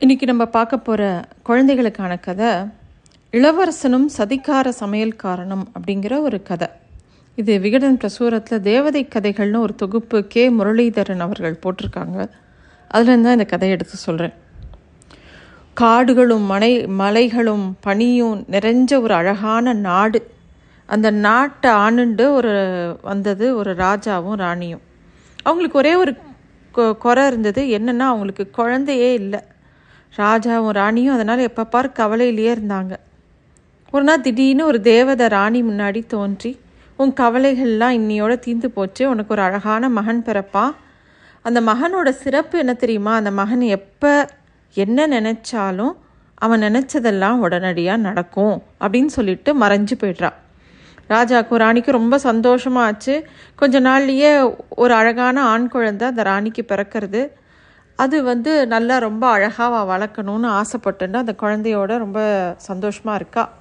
இன்றைக்கி நம்ம பார்க்க போகிற குழந்தைகளுக்கான கதை இளவரசனும் சதிகார சமையல்காரனும் அப்படிங்கிற ஒரு கதை. இது விகடன் பிரசுரத்தில் தேவதை கதைகள்னு ஒரு தொகுப்பு கே. முரளிதரன் அவர்கள் போட்டிருக்காங்க. அதுலேருந்து தான் இந்த கதையை எடுத்து சொல்கிறேன் காடுகளும் மலை மலைகளும் பனியும் நிறைஞ்ச ஒரு அழகான நாடு. அந்த நாட்டை ஆணுண்டு ஒரு வந்தது ஒரு ராஜாவும் ராணியும். அவங்களுக்கு ஒரே ஒரு கொ- குறை இருந்தது என்னென்னா அவங்களுக்கு குழந்தையே இல்லை. ராஜாவும் ராணியும் அதனால் எப்போ பார் கவலையிலேயே இருந்தாங்க. ஒரு நாள் திடீர்னு ஒரு தேவதை ராணி முன்னாடி தோன்றி உன் கவலைகள்லாம் இன்னையோட தீர்ந்து போச்சு. உனக்கு ஒரு அழகான மகன் பிறப்பா? அந்த மகனோட சிறப்பு என்ன தெரியுமா? அந்த மகன் எப்போ என்ன நினச்சாலும் அவன் நினச்சதெல்லாம் உடனடியாக நடக்கும் அப்படின்னு சொல்லிட்டு மறைஞ்சு போய்ட்றான் ராஜாக்கும் ராணிக்கும் ரொம்ப சந்தோஷமா ஆச்சு கொஞ்ச நாள்லேயே ஒரு அழகான ஆண் குழந்தை அந்த ராணிக்கு பிறக்கிறது. அது வந்து நல்லா ரொம்ப அழகாக வளர்க்கணும்னு ஆசைப்பட்டுன்னு அந்த குழந்தையோட ரொம்ப சந்தோஷமாக இருக்கா.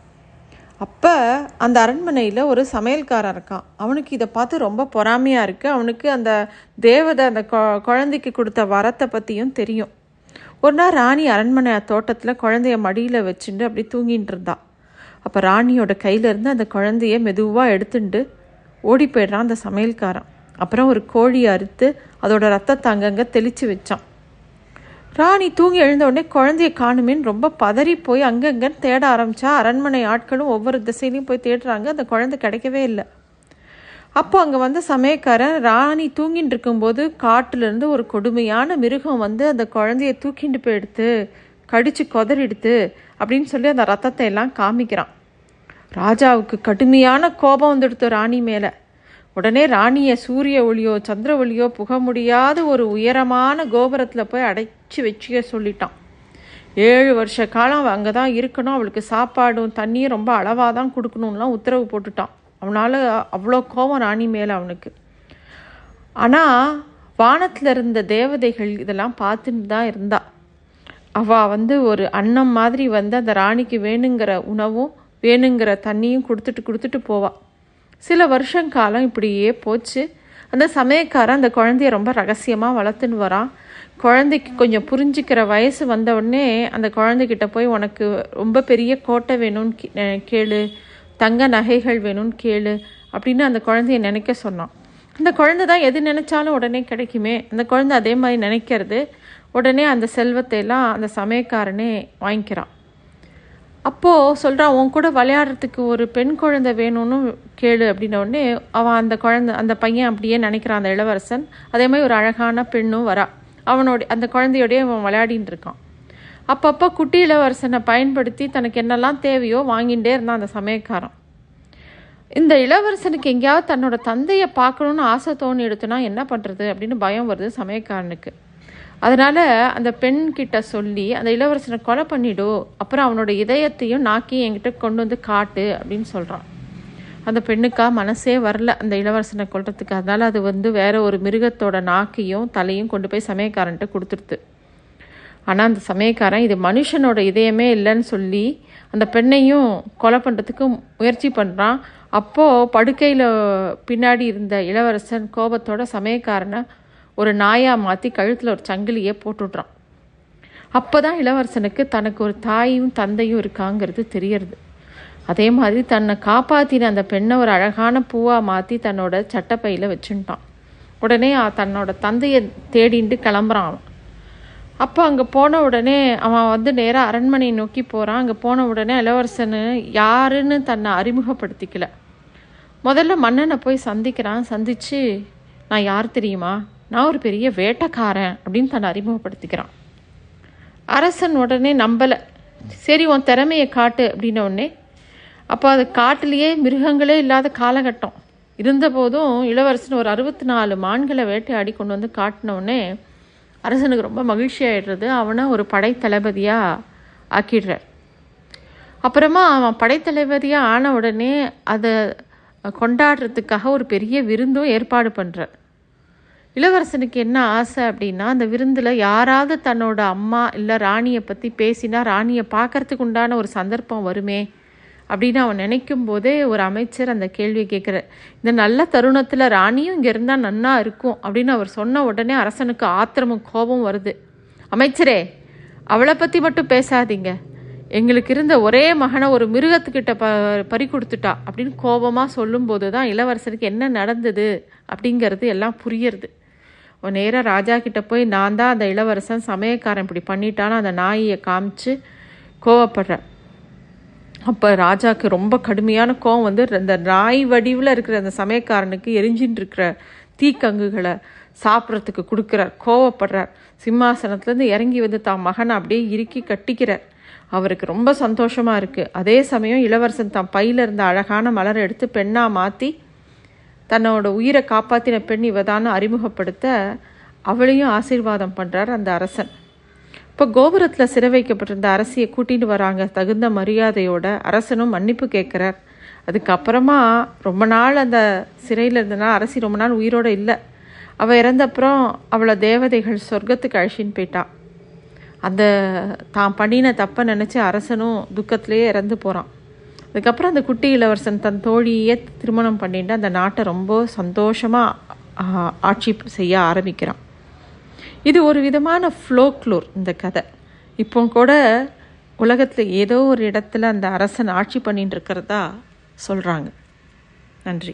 அப்போ அந்த அரண்மனையில் ஒரு சமையல்காரன் இருக்கான். அவனுக்கு இதை பார்த்து ரொம்ப பொறாமையாக இருக்குது அவனுக்கு அந்த தேவதை அந்த கொ- குழந்தைக்கு கொடுத்த வரத்தை பற்றியும் தெரியும். ஒரு நாள் ராணி அரண்மனை தோட்டத்தில் குழந்தைய மடியில் வச்சுட்டு அப்படி தூங்கிட்டு இருந்தான் அப்போ ராணியோட கையிலேருந்து அந்த குழந்தைய மெதுவாக எடுத்துட்டு ஓடி போயிடுறான் அந்த சமையல்காரன். அப்புறம் ஒரு கோழி அறுத்து அதோட ரத்தத்தை அங்கங்கே தெளித்து வச்சான். ராணி தூங்கி எழுந்தவுடனே குழந்தையை குழந்தைய காணுமேன்னு ரொம்ப பதறி போய் அங்கங்கே தேட ஆரம்பித்தா அரண்மனை ஆட்களும் ஒவ்வொரு திசையிலையும் போய் தேடுறாங்க அந்த குழந்தை கிடைக்கவே இல்லை. அப்போ அங்கே வந்து சமயக்காரன் ராணி தூங்கிட்டு இருக்கும்போது காட்டிலேருந்து ஒரு கொடுமையான மிருகம் வந்து அந்த குழந்தைய தூக்கிட்டு போயிடுத்து கடித்து கொதறிடுத்து அப்படின்னு சொல்லி அந்த ரத்தத்தை எல்லாம் காமிக்கிறான். ராஜாவுக்கு கடுமையான கோபம் வந்துடுத்து ராணி மேலே. உடனே ராணியை சூரிய ஒளியோ சந்திர ஒளியோ புக முடியாத ஒரு உயரமான கோபுரத்தில் போய் அடைச்சி வச்சுக்க சொல்லிட்டான். ஏழு வருஷ காலம் அவள் அங்கே தான் இருக்கணும். அவளுக்கு சாப்பாடும் தண்ணியும் ரொம்ப அளவாக தான் கொடுக்கணும்லாம் உத்தரவு போட்டுட்டான். அவனால் அவ்வளோ கோபம் ராணி மேலே அவனுக்கு. ஆனால் வானத்தில் இருந்த தேவதைகள் இதெல்லாம் பார்த்துட்டு தான் இருந்தா. அவள் வந்து ஒரு அன்னம் மாதிரி வந்து அந்த ராணிக்கு வேணுங்கிற உணவும் வேணுங்கிற தண்ணியும் கொடுத்துட்டு கொடுத்துட்டு போவாள் சில வருஷம் காலம் இப்படியே போச்சு. அந்த சமயக்காரன் அந்த குழந்தைய ரொம்ப ரகசியமாக வளர்த்துன்னு வரான். குழந்தைக்கு கொஞ்சம் புரிஞ்சுக்கிற வயசு வந்த உடனே அந்த குழந்தைகிட்ட போய் உனக்கு ரொம்ப பெரிய கோட்டை வேணும்னு கே- கேளு. தங்க நகைகள் வேணும்னு கேளு. அப்படின்னு அந்த குழந்தைய நினைக்க சொன்னான். அந்த குழந்தை தான் எது நினைச்சாலும் உடனே கிடைக்குமே. அந்த குழந்தை அதே மாதிரி நினைக்கிறது. உடனே அந்த செல்வத்தை எல்லாம் அந்த சமயக்காரனே வாங்கிக்கிறான். அப்போது சொல்கிறான் உன் கூட விளையாடுறதுக்கு ஒரு பெண் குழந்தை வேணும்னு கேளு அப்படின்ன உடனே அவன் அந்த குழந்தை அந்த பையன் அப்படியே நினைக்கிறான் அந்த இளவரசன். அதே மாதிரி ஒரு அழகான பெண்ணும் வரா. அவனோட அந்த குழந்தையோடய அவன் விளையாடின்னு இருக்கான். அப்பப்போ குட்டி இளவரசனை பயன்படுத்தி தனக்கு என்னெல்லாம் தேவையோ வாங்கிட்டே இருந்தான் அந்த சமயக்காரன். இந்த இளவரசனுக்கு எங்கேயாவது தன்னோட தந்தையை பார்க்கணுன்னு ஆசை தோணி எடுத்துனா என்ன பண்ணுறது அப்படின்னு பயம் வருது சமயக்காரனுக்கு. அதனால அந்த பெண் கிட்ட சொல்லி அந்த இளவரசனை கொலை பண்ணிடு அப்புறம் அவனோட இதயத்தையும் நாக்கையும் என்கிட்ட கொண்டு வந்து காட்டு அப்படின்னு சொல்கிறான் அந்த பெண்ணுக்கா மனசே வரல அந்த இளவரசனை கொல்றதுக்கு. அதனால அது வந்து வேற ஒரு மிருகத்தோட நாக்கையும் தலையும் கொண்டு போய் சமயக்காரன்ட்ட கொடுத்துருது ஆனால் அந்த சமயக்காரன் இது மனுஷனோட இதயமே இல்லைன்னு சொல்லி அந்த பெண்ணையும் கொலை பண்ணுறதுக்கு முயற்சி பண்ணுறான் அப்போது படுக்கையில் பின்னாடி இருந்த இளவரசன் கோபத்தோட சமயக்காரனை ஒரு நாயாக மாற்றி கழுத்தில் ஒரு சங்கிலியே போட்டுடுறான் அப்போ தான் இளவரசனுக்கு தனக்கு ஒரு தாயும் தந்தையும் இருக்காங்கிறது தெரியறது. அதே மாதிரி தன்னை காப்பாற்றின அந்த பெண்ணை ஒரு அழகான பூவாக மாற்றி தன்னோட சட்டப்பையில் வச்சுட்டான். உடனே தன்னோட தந்தையை தேடிண்டு கிளம்புறான் அவன். அப்போ அங்கே போன உடனே அவன் வந்து நேராக அரண்மனையை நோக்கி போகிறான் அங்கே போன உடனே இளவரசனு யாருன்னு தன்னை அறிமுகப்படுத்திக்கல. முதல்ல மன்னனை போய் சந்திக்கிறான். சந்திச்சு நான் யார் தெரியுமா? நான் ஒரு பெரிய வேட்டக்காரன் அப்படின்னு தன்னை அறிமுகப்படுத்திக்கிறான். அரசன் உடனே நம்பலை. சரி உன் திறமையை காட்டு அப்படின்ன உடனே அப்போ அது காட்டிலேயே மிருகங்களே இல்லாத காலகட்டம். இருந்தபோதும் இளவரசன் ஒரு அறுபத்தி நாலு மான்களை வேட்டையாடி கொண்டு வந்து காட்டினவுடனே அரசனுக்கு ரொம்ப மகிழ்ச்சி ஆகிடுறது அவனை ஒரு படைத்தளபதியாக ஆக்கிடுறார். அப்புறமா அவன் படைத்தளபதியாக ஆன உடனே அதை கொண்டாடுறதுக்காக ஒரு பெரிய விருந்தும் ஏற்பாடு பண்ணுறார் இளவரசனுக்கு என்ன ஆசை அப்படின்னா அந்த விருந்தில் யாராவது தன்னோட அம்மா இல்லை ராணியை பற்றி பேசினா ராணியை பார்க்கறதுக்கு உண்டான ஒரு சந்தர்ப்பம் வருமே அப்படின்னு அவன் நினைக்கும் போதே ஒரு அமைச்சர் அந்த கேள்வியை கேட்குறார். இந்த நல்ல தருணத்தில் ராணியும் இங்கே இருந்தால் நன்னா இருக்கும் அப்படின்னு அவர் சொன்ன உடனே அரசனுக்கு ஆத்திரமும் கோபம் வருது. அமைச்சரே அவளை பற்றி மட்டும் பேசாதீங்க. எங்களுக்கு இருந்த ஒரே மகனை ஒரு மிருகத்துக்கிட்ட ப பறி கொடுத்துட்டா அப்படின்னு கோபமாக சொல்லும்போது தான் இளவரசருக்கு என்ன நடந்தது அப்படிங்கிறது எல்லாம் புரியறது. நேராக ராஜா கிட்ட போய் நான் தான் அந்த இளவரசன் சமயக்காரன் இப்படி பண்ணிட்டான்னு அந்த நாயை காமிச்சு கோவப்படுறேன் அப்போ ராஜாவுக்கு ரொம்ப கடுமையான கோவம் வந்து அந்த நாய் வடிவில் இருக்கிற அந்த சமயக்காரனுக்கு எரிஞ்சின்னு இருக்கிற தீக்கங்குகளை சாப்பிட்றதுக்கு கொடுக்குறார் கோவப்படுறார். சிம்மாசனத்துலேருந்து இறங்கி வந்து தான் மகனை அப்படியே இறுக்கி கட்டிக்கிறார். அவருக்கு ரொம்ப சந்தோஷமாக இருக்குது அதே சமயம் இளவரசன் தான் பையில் இருந்த அழகான மலரை எடுத்து பெண்ணாக மாற்றி தன்னோட உயிரை காப்பாற்றின பெண் இவதான்னு அறிமுகப்படுத்த அவளையும் ஆசீர்வாதம் பண்ணுறார் அந்த அரசன். இப்போ கோபுரத்தில் சிறை வைக்கப்பட்டிருந்த அரசியை கூட்டிகிட்டு வராங்க. தகுந்த மரியாதையோட அரசனும் மன்னிப்பு கேட்குறார். அதுக்கப்புறமா ரொம்ப நாள் அந்த சிறையில் இருந்தனால அரசி ரொம்ப நாள் உயிரோடு இல்லை. அவள் இறந்தப்புறம் அவளை தேவதைகள் சொர்க்கத்துக்கு அழிச்சின்னு போயிட்டான் அந்த தான் பண்ணின தப்பை நினச்சி அரசனும் துக்கத்திலேயே இறந்து போகிறான் அதுக்கப்புறம் அந்த குட்டி இளவரசன் தன் தோழியே திருமணம் பண்ணிட்டு அந்த நாட்டை ரொம்ப சந்தோஷமாக ஆட்சி செய்ய ஆரம்பிக்கிறான். இது ஒரு விதமான ஃப்ளோக்லோர் இந்த கதை. இப்போ கூட உலகத்தில் ஏதோ ஒரு இடத்துல அந்த அரசன் ஆட்சி பண்ணிட்டு இருக்கிறதா சொல்கிறாங்க நன்றி.